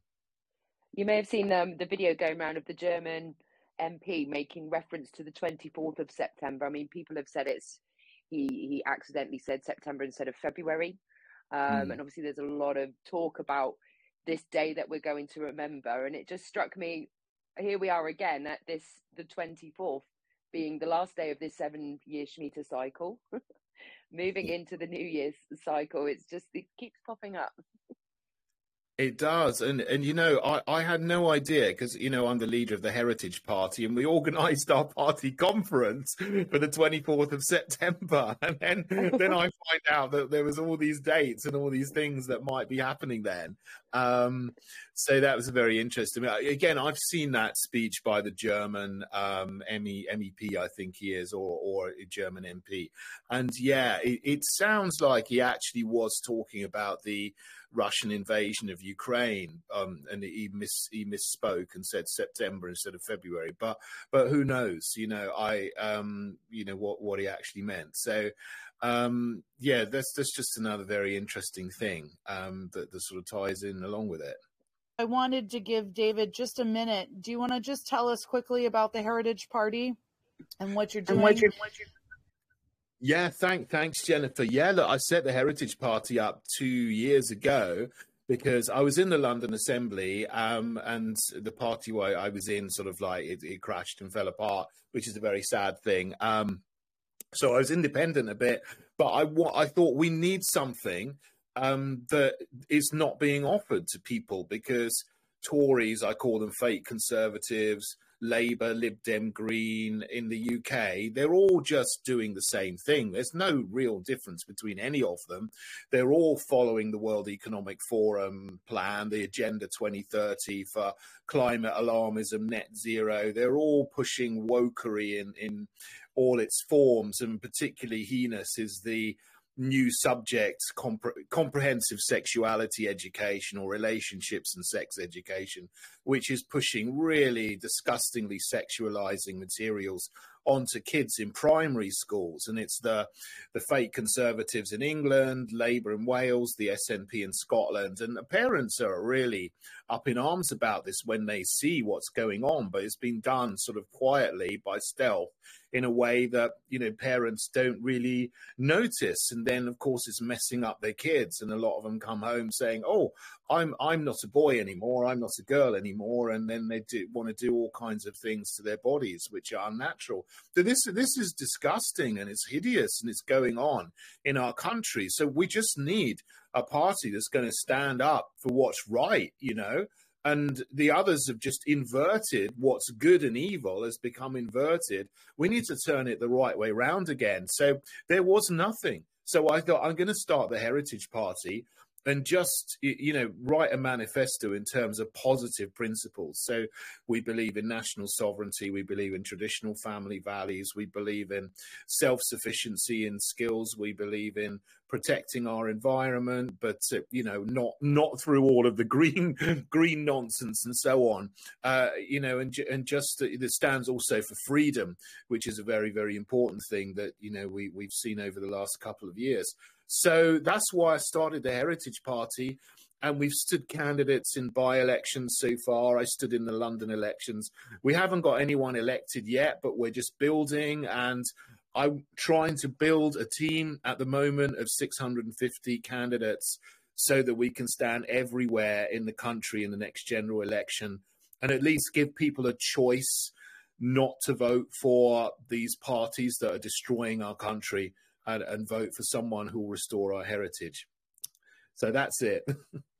You may have seen um, the video going around of the German MP making reference to the 24th of September. I mean, people have said it's he he accidentally said September instead of February. Um, Mm. And obviously, there's a lot of talk about this day that we're going to remember. And it just struck me here we are again at this, the 24th, being the last day of this seven year Shemitah cycle. Moving into the New Year's cycle, it's just, it keeps popping up. It does, and and you know, I, I had no idea because you know I'm the leader of the Heritage Party, and we organised our party conference for the 24th of September, and then then I find out that there was all these dates and all these things that might be happening then. Um, so that was very interesting. Again, I've seen that speech by the German um, ME, MEP, I think he is, or or German MP, and yeah, it, it sounds like he actually was talking about the Russian invasion of Ukraine, um, and he miss he misspoke and said September instead of February. But but who knows? You know, I um, you know what what he actually meant. So um, yeah, that's that's just another very interesting thing um, that that sort of ties in along with it. I wanted to give David just a minute. Do you want to just tell us quickly about the Heritage Party and what you're doing? And what you're, what you're... Yeah, thank, thanks, Jennifer. Yeah, look, I set the Heritage Party up two years ago because I was in the London Assembly um, and the party I was in sort of like it, it crashed and fell apart, which is a very sad thing. Um, so I was independent a bit, but I, I thought we need something um, that is not being offered to people because Tories, I call them fake conservatives, Labour, Lib Dem, Green in the UK, they're all just doing the same thing. There's no real difference between any of them. They're all following the World Economic Forum plan, the Agenda 2030 for climate alarmism, net zero. They're all pushing wokery in, in all its forms, and particularly heinous is the new subjects, compre- comprehensive sexuality education or relationships and sex education, which is pushing really disgustingly sexualizing materials onto kids in primary schools. And it's the, the fake conservatives in England, Labour in Wales, the SNP in Scotland. And the parents are really up in arms about this when they see what's going on, but it's been done sort of quietly by stealth in a way that you know parents don't really notice and then of course it's messing up their kids and a lot of them come home saying oh i'm i'm not a boy anymore i'm not a girl anymore and then they do want to do all kinds of things to their bodies which are unnatural so this this is disgusting and it's hideous and it's going on in our country so we just need a party that's going to stand up for what's right you know and the others have just inverted what's good and evil has become inverted. We need to turn it the right way round again. So there was nothing. So I thought I'm going to start the Heritage Party and just you know write a manifesto in terms of positive principles. So we believe in national sovereignty we believe in traditional family values we believe in self-sufficiency in skills we believe in protecting our environment but uh, you know not not through all of the green green nonsense and so on. Uh, you know and and just uh, it stands also for freedom which is a very very important thing that you know we we've seen over the last couple of years so that's why I started the Heritage Party. And we've stood candidates in by elections so far. I stood in the London elections. We haven't got anyone elected yet, but we're just building. And I'm trying to build a team at the moment of 650 candidates so that we can stand everywhere in the country in the next general election and at least give people a choice not to vote for these parties that are destroying our country and, and vote for someone who will restore our heritage. So that's it.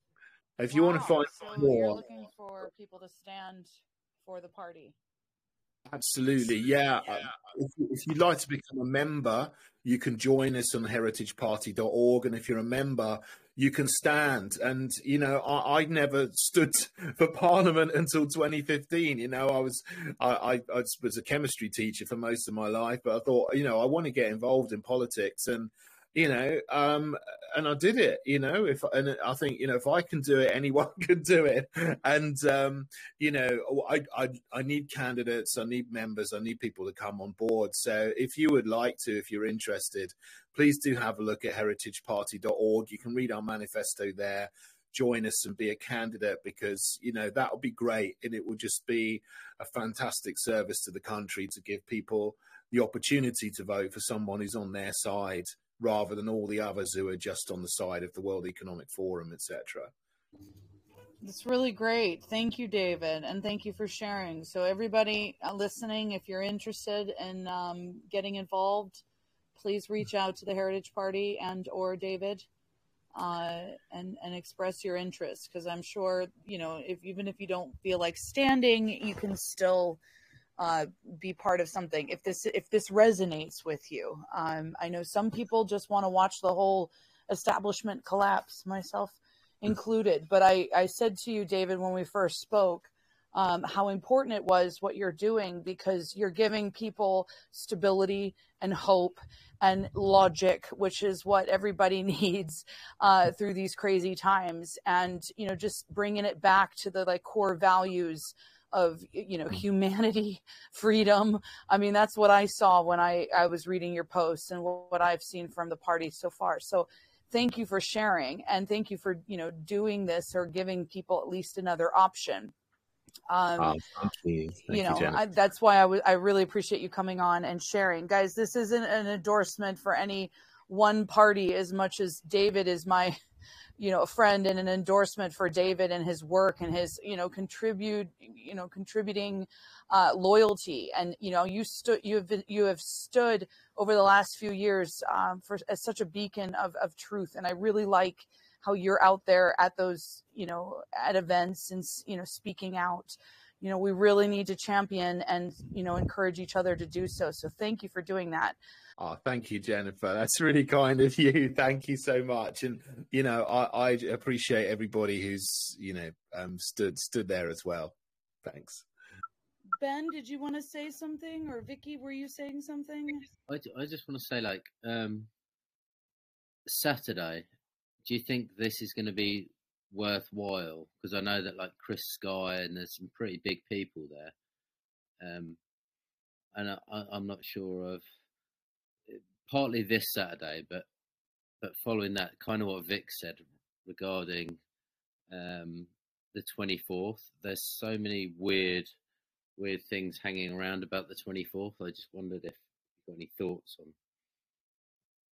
if you wow. want to find so more, looking for people to stand for the party. Absolutely, yeah. yeah. If, if, you'd like to become a member, you can join us on heritageparty.org. And if you're a member, you can stand. And, you know, I, I never stood for Parliament until 2015. You know, I was, I, I, I was a chemistry teacher for most of my life, but I thought, you know, I want to get involved in politics. And, you know, um, and I did it, you know, if, and I think, you know, if I can do it, anyone can do it. And, um, you know, I, I, I need candidates, I need members, I need people to come on board. So if you would like to, if you're interested, please do have a look at heritageparty.org. You can read our manifesto there join us and be a candidate because you know that would be great and it would just be a fantastic service to the country to give people the opportunity to vote for someone who's on their side rather than all the others who are just on the side of the World Economic Forum, etc. That's really great. Thank you, David, and thank you for sharing. So, everybody uh, listening, if you're interested in um, getting involved, please reach out to the Heritage Party and or David, uh, and and express your interest. Because I'm sure you know, if even if you don't feel like standing, you can still uh, be part of something. If this if this resonates with you, um, I know some people just want to watch the whole establishment collapse. Myself included. But I, I said to you, David, when we first spoke, um, how important it was what you're doing because you're giving people stability and hope and logic, which is what everybody needs uh, through these crazy times. And, you know, just bringing it back to the like core values of you know humanity freedom. I mean that's what i saw when i i was reading your posts and what i've seen from the party so far. So thank you for sharing and thank you for you know doing this or giving people at least another option. Um, thank you. You know I, that's why I, w- I really appreciate you coming on and sharing. Guys this isn't an endorsement for any one party as much as david is my you know a friend and an endorsement for david and his work and his you know contribute you know contributing uh, loyalty. And you know you stood you have been, you have stood over the last few years um, for as such a beacon of, of truth. And i really like how you're out there at those you know at events and you know speaking out you know we really need to champion and you know encourage each other to do so so thank you for doing that Oh, thank you, Jennifer. That's really kind of you. Thank you so much. And you know, I, I appreciate everybody who's you know um, stood stood there as well. Thanks. Ben, did you want to say something, or Vicki, were you saying something? I, I just want to say, like, um, Saturday. Do you think this is going to be worthwhile? Because I know that, like, Chris Sky and there's some pretty big people there, um, and I, I'm not sure of partly this Saturday, but but following that, kind of what Vic said regarding um, the 24th. There's so many weird weird things hanging around about the 24th. I just wondered if you've got any thoughts on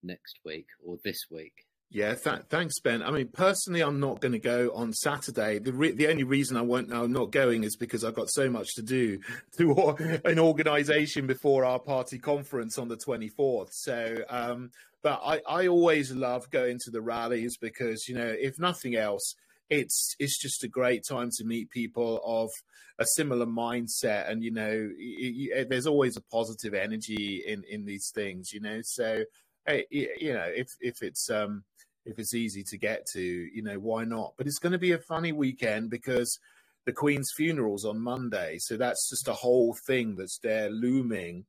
next week or this week. Yeah, th- thanks, Ben. I mean, personally, I'm not going to go on Saturday. The re- the only reason I won't, I'm not going is because I've got so much to do to an organisation before our party conference on the 24th. So, um, but I, I always love going to the rallies because you know, if nothing else, it's it's just a great time to meet people of a similar mindset, and you know, y- there's always a positive energy in in these things. You know, so you know, if if it's um if it's easy to get to, you know, why not? But it's going to be a funny weekend because the Queen's funeral's on Monday, so that's just a whole thing that's there looming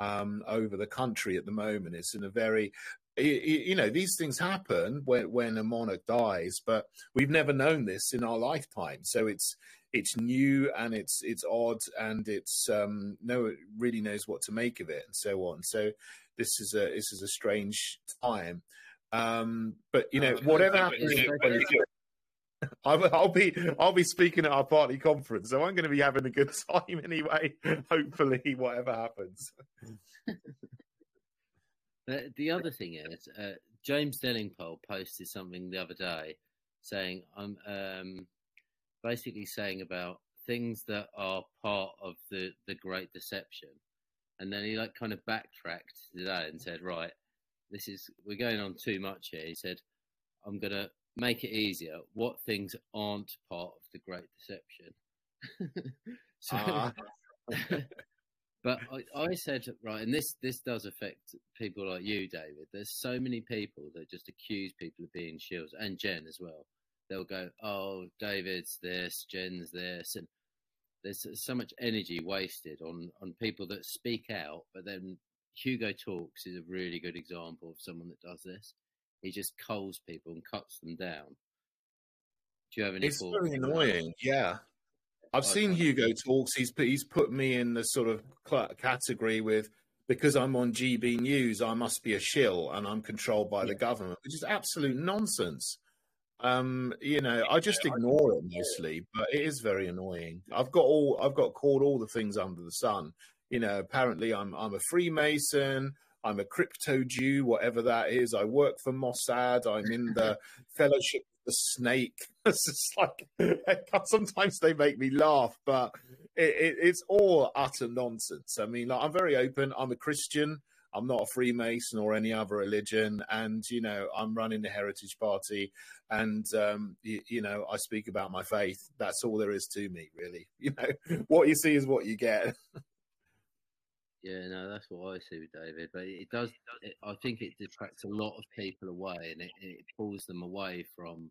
um, over the country at the moment. It's in a very you know these things happen when when a monarch dies but we've never known this in our lifetime so it's it's new and it's it's odd and it's um no one really knows what to make of it and so on so this is a this is a strange time um, but you know, whatever happens, I'll, I'll be I'll be speaking at our party conference, so I'm going to be having a good time anyway. Hopefully, whatever happens. the, the other thing is, uh, James Delingpole posted something the other day saying, "I'm um, basically saying about things that are part of the the Great Deception," and then he like kind of backtracked to that and said, "Right, this is we're going on too much here. He said, I'm going to make it easier. What things aren't part of the Great Deception? so, uh. but I, I, said right, and this this does affect people like you, David. There's so many people that just accuse people of being shields, and Jen as well. They'll go, "Oh, David's this, Jen's this," and there's so much energy wasted on on people that speak out, but then Hugo Talks is a really good example of someone that does this. He just culls people and cuts them down. Do you have any? It's very annoying. Yeah, I've seen Hugo Talks. He's put, he's put me in the sort of category with because I'm on GB News, I must be a shill and I'm controlled by yeah. the government, which is absolute nonsense. Um, you know, I just ignore it mostly, but it is very annoying. I've got all I've got called all the things under the sun you know, apparently I'm I'm a Freemason. I'm a crypto Jew, whatever that is. I work for Mossad. I'm in the Fellowship of the Snake. It's just like sometimes they make me laugh, but it, it, it's all utter nonsense. I mean, like, I'm very open. I'm a Christian. I'm not a Freemason or any other religion, and you know I'm running the Heritage Party, and um, you, you, know I speak about my faith. That's all there is to me, really. You know what you see is what you get. Yeah, no, that's what I see with David, but it does. It, I think it detracts a lot of people away, and it, it pulls them away from.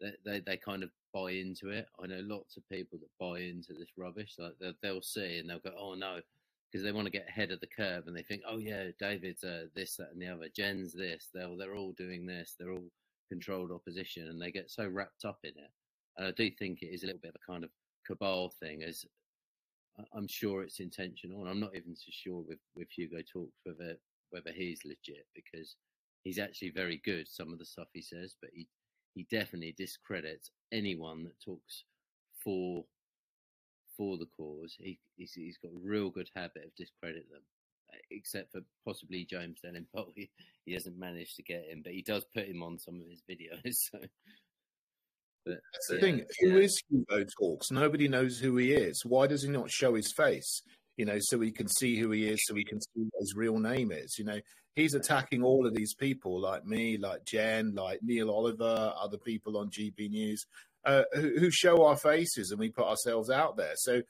They, they, they kind of buy into it. I know lots of people that buy into this rubbish. Like they'll, they'll see and they'll go, "Oh no, because they want to get ahead of the curve and they think, oh yeah, David's uh, this, that, and the other. Jen's this. They're they're all doing this. They're all controlled opposition, and they get so wrapped up in it. And I do think it is a little bit of a kind of cabal thing, as I'm sure it's intentional, and I'm not even so sure with with Hugo talks whether whether he's legit because he's actually very good. Some of the stuff he says, but he he definitely discredits anyone that talks for for the cause. He, he's, he's got a real good habit of discredit them, uh, except for possibly James Delingpole. He, he hasn't managed to get him, but he does put him on some of his videos. So. That's the yeah, thing. Who yeah. is Hugo Talks? Nobody knows who he is. Why does he not show his face? You know, so we can see who he is, so we can see what his real name is. You know, he's attacking all of these people, like me, like Jen, like Neil Oliver, other people on GB News uh, who, who, show our faces and we put ourselves out there. So,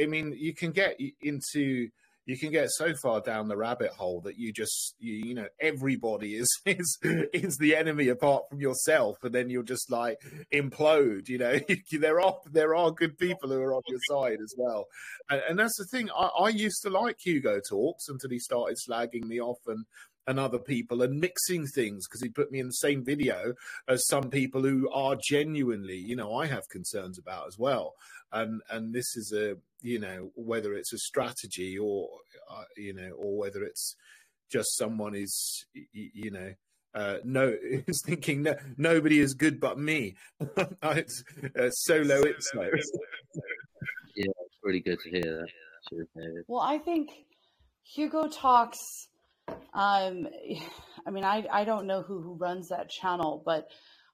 I mean, you can get into you can get so far down the rabbit hole that you just you, you, know everybody is is is the enemy apart from yourself and then you'll just like implode you know there are there are good people who are on your side as well and, and that's the thing I, I used to like hugo talks until he started slagging me off and and other people and mixing things because he put me in the same video as some people who are genuinely, you know, I have concerns about as well. And and this is a, you know, whether it's a strategy or, uh, you know, or whether it's just someone is, you know, uh, no, is thinking no, nobody is good but me. it's uh, solo ipso. yeah, it's really good to hear that. Well, I think Hugo talks um, I mean, I, I don't know who, who runs that channel, but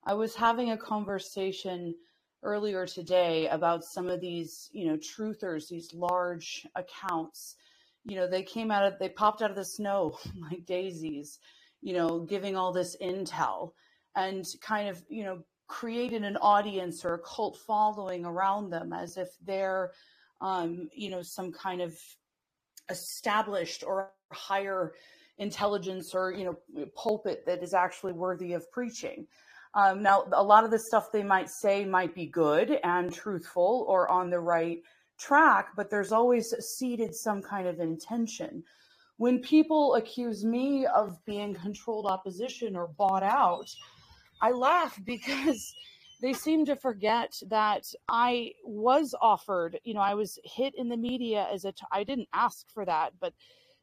I was having a conversation earlier today about some of these, you know, truthers, these large accounts. You know, they came out of, they popped out of the snow like daisies, you know, giving all this intel and kind of, you know, created an audience or a cult following around them as if they're, um, you know, some kind of established or higher intelligence or you know pulpit that is actually worthy of preaching. Um, now, a lot of the stuff they might say might be good and truthful or on the right track, but there's always seeded some kind of intention. When people accuse me of being controlled opposition or bought out, I laugh because they seem to forget that I was offered, you know, I was hit in the media as a, t- I didn't ask for that, but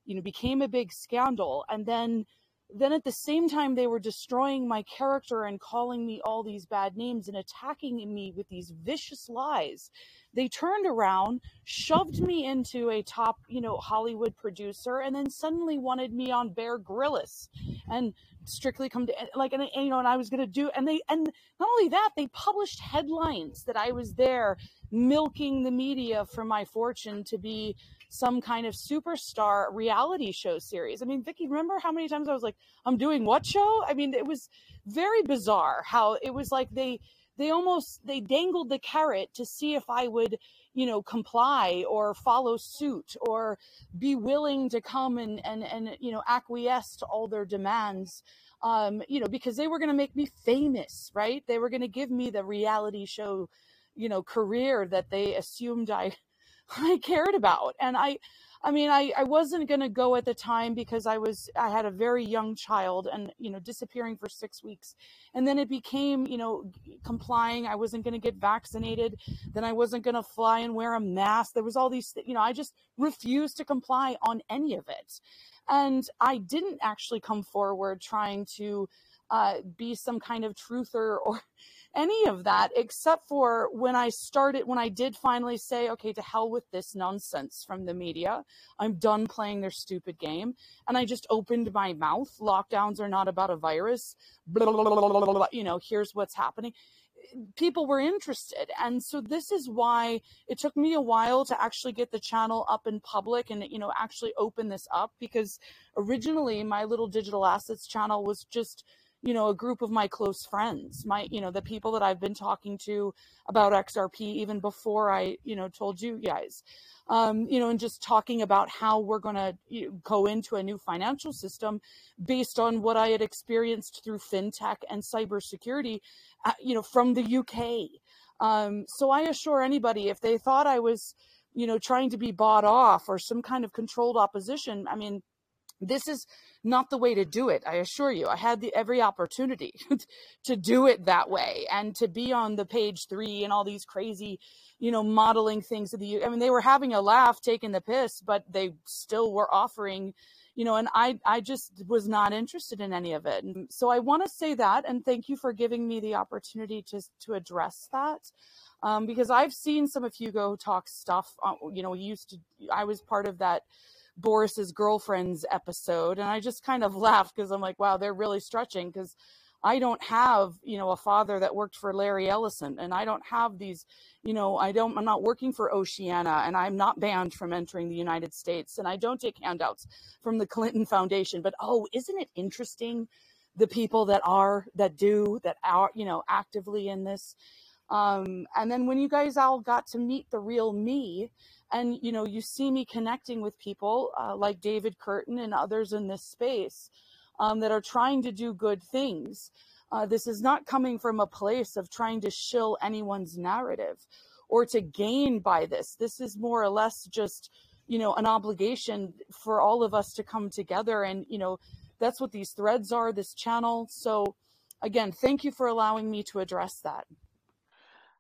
you know became a big scandal and then then at the same time they were destroying my character and calling me all these bad names and attacking me with these vicious lies. They turned around shoved me into a top you know hollywood producer and then suddenly wanted me on bear grylls. And strictly come to eh, like and, and you know and i was going to do and they and not only that they published headlines that i was there milking the media for my fortune to be some kind of superstar reality show series. I mean, Vicki, remember how many times I was like, I'm doing what show? I mean, it was very bizarre how it was like they they almost they dangled the carrot to see if I would, you know, comply or follow suit or be willing to come and and and you know acquiesce to all their demands um, you know, because they were going to make me famous, right? They were going to give me the reality show, you know, career that they assumed I I cared about. And I, I mean, I, I wasn't going to go at the time because I was, I had a very young child and, you know, disappearing for six weeks. And then it became, you know, complying. I wasn't going to get vaccinated. Then I wasn't going to fly and wear a mask. There was all these, you know, I just refused to comply on any of it. And I didn't actually come forward trying to uh, be some kind of truther or any of that, except for when I started, when I did finally say, okay, to hell with this nonsense from the media. I'm done playing their stupid game. And I just opened my mouth. Lockdowns are not about a virus. Blah, blah, blah, you know, here's what's happening people were interested. And so this is why it took me a while to actually get the channel up in public and, you know, actually open this up because originally my little digital assets channel was just you know, a group of my close friends, my, you know, the people that I've been talking to about XRP even before I, you know, told you guys, um, you know, and just talking about how we're going to you know, go into a new financial system based on what I had experienced through fintech and cybersecurity, uh, you know, from the UK. Um, so I assure anybody if they thought I was, you know, trying to be bought off or some kind of controlled opposition, I mean, this is not the way to do it. I assure you, I had the every opportunity to do it that way and to be on the page three and all these crazy, you know, modeling things of the. I mean, they were having a laugh, taking the piss, but they still were offering, you know, and I I just was not interested in any of it. And so I want to say that, and thank you for giving me the opportunity to to address that. Um, because I've seen some of Hugo talk stuff. Uh, you know, he used to. I was part of that Boris's girlfriend's episode, and I just kind of laughed because I'm like, wow, they're really stretching because I don't have, you know, a father that worked for Larry Ellison, and I don't have these, you know, I don't, I'm not working for Oceana, and I'm not banned from entering the United States, and I don't take handouts from the Clinton Foundation. But oh, isn't it interesting? The people that are, that do, that are, you know, actively in this. Um, and then when you guys all got to meet the real me, and you know you see me connecting with people uh, like david Kurten and others in this space um, that are trying to do good things uh, this is not coming from a place of trying to shill anyone's narrative or to gain by this. This is more or less just you know an obligation for all of us to come together and you know that's what these threads are this channel. So again thank you for allowing me to address that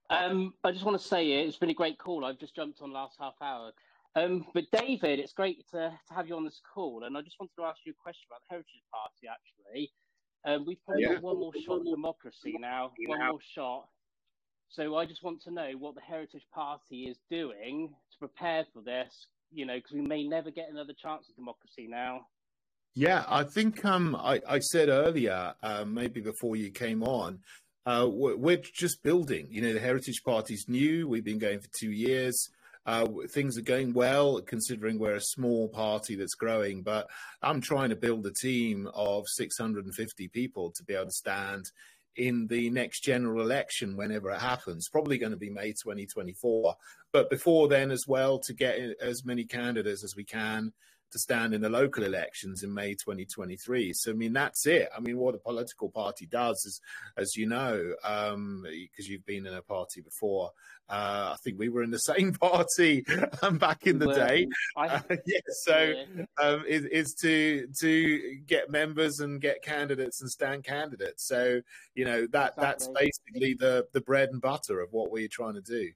um, I just want to say it's been a great call. I've just jumped on last half hour. Um, but David, it's great to, to have you on this call. And I just wanted to ask you a question about the Heritage Party, actually. Um, we've probably yeah. got one more shot at democracy now, one more shot. So I just want to know what the Heritage Party is doing to prepare for this, you know, because we may never get another chance at democracy now. Yeah, I think um, I, I said earlier, uh, maybe before you came on, uh, we're just building. You know, the Heritage Party's new. We've been going for two years. Uh, things are going well, considering we're a small party that's growing. But I'm trying to build a team of 650 people to be able to stand in the next general election whenever it happens. Probably going to be May 2024. But before then, as well, to get as many candidates as we can to stand in the local elections in May 2023. So, I mean, that's it. I mean, what a political party does is, as you know, because um, you've been in a party before, uh, I think we were in the same party um, back in the well, day. I, uh, yeah, so um, is, is to to get members and get candidates and stand candidates. So you know that exactly. that's basically the the bread and butter of what we're trying to do.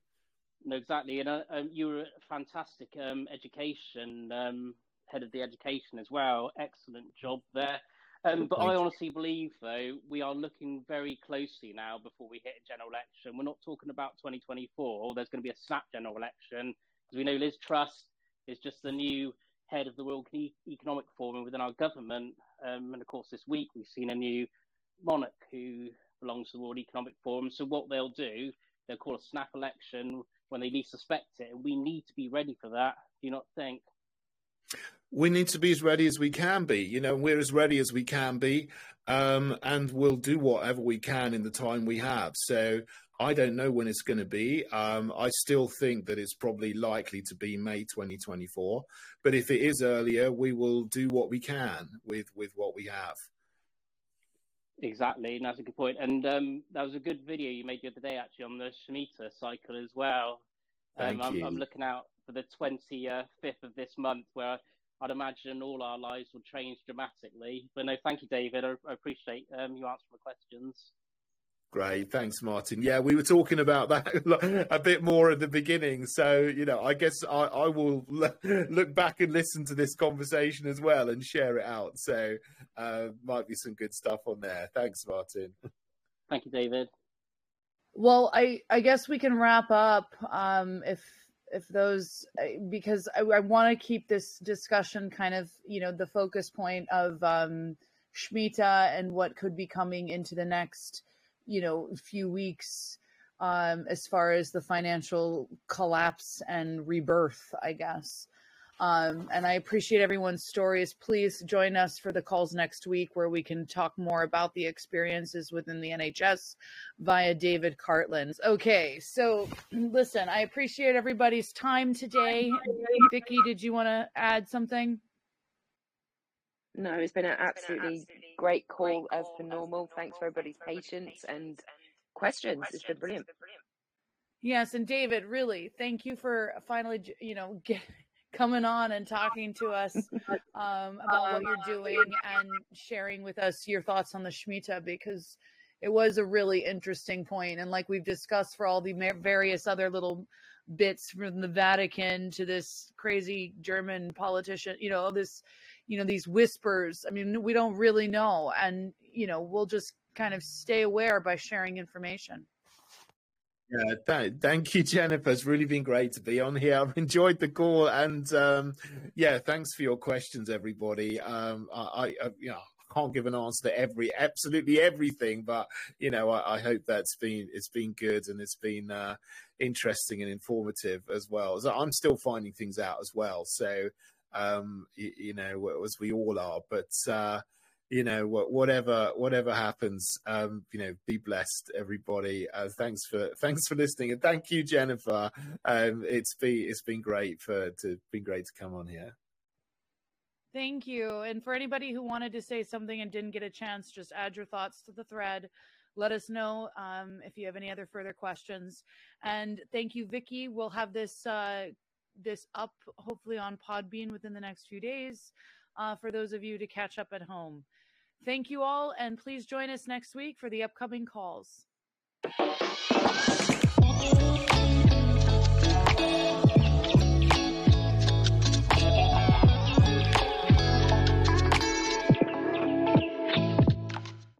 No, exactly, and uh, um, you were a fantastic um, education um, head of the education as well. Excellent job there. Um, but I honestly believe, though, we are looking very closely now before we hit a general election. We're not talking about 2024. There's going to be a snap general election because we know Liz Truss is just the new head of the World Economic Forum within our government. Um, and of course, this week we've seen a new monarch who belongs to the World Economic Forum. So what they'll do, they'll call a snap election when they least suspect it. And we need to be ready for that. Do you not think? We need to be as ready as we can be. You know, we're as ready as we can be, um, and we'll do whatever we can in the time we have. So I don't know when it's going to be. Um, I still think that it's probably likely to be May 2024. But if it is earlier, we will do what we can with with what we have. Exactly, and that's a good point. And um, that was a good video you made the other day, actually, on the Shemitah cycle as well. Um, I'm, I'm, looking out for the 25th of this month, where I'd imagine all our lives will change dramatically. But no, thank you, David. I, I appreciate um, you answering the questions. Great, thanks, Martin. Yeah, we were talking about that a bit more at the beginning, so you know, I guess I, I will look back and listen to this conversation as well and share it out. So, uh, might be some good stuff on there. Thanks, Martin. Thank you, David. Well, I I guess we can wrap up um, if if those because I, I want to keep this discussion kind of you know the focus point of um, Shemitah and what could be coming into the next you know few weeks um, as far as the financial collapse and rebirth, I guess. Um, and I appreciate everyone's stories. Please join us for the calls next week where we can talk more about the experiences within the NHS via David Cartland. Okay, so listen, I appreciate everybody's time today. Vicki, did you want to add something? No, it's been an absolutely great call as per normal. Thanks for everybody's patience and questions. It's been brilliant. Yes, and David, really, thank you for finally, you know, get, coming on and talking to us um, about what you're doing and sharing with us your thoughts on the Shemitah because it was a really interesting point. And like we've discussed for all the various other little bits from the Vatican to this crazy German politician, you know, this you know these whispers. I mean we don't really know. And you know we'll just kind of stay aware by sharing information yeah, th- thank you, Jennifer. It's really been great to be on here. I've enjoyed the call, and um, yeah, thanks for your questions, everybody. Um, I, I, you know, can't give an answer to every, absolutely everything, but you know, I, I hope that's been it's been good and it's been uh, interesting and informative as well. So I'm still finding things out as well. So um, you, you, know, as we all are. But uh, you know, whatever whatever happens, um, you know, be blessed, everybody. Uh, thanks for thanks for listening, and thank you, Jennifer. Um, it's been it's been great for to been great to come on here. Thank you. And for anybody who wanted to say something and didn't get a chance, just add your thoughts to the thread. Let us know um, if you have any other further questions. And thank you, Vicki. We'll have this uh, this up hopefully on Podbean within the next few days uh, for those of you to catch up at home. Thank you all, and please join us next week for the upcoming calls.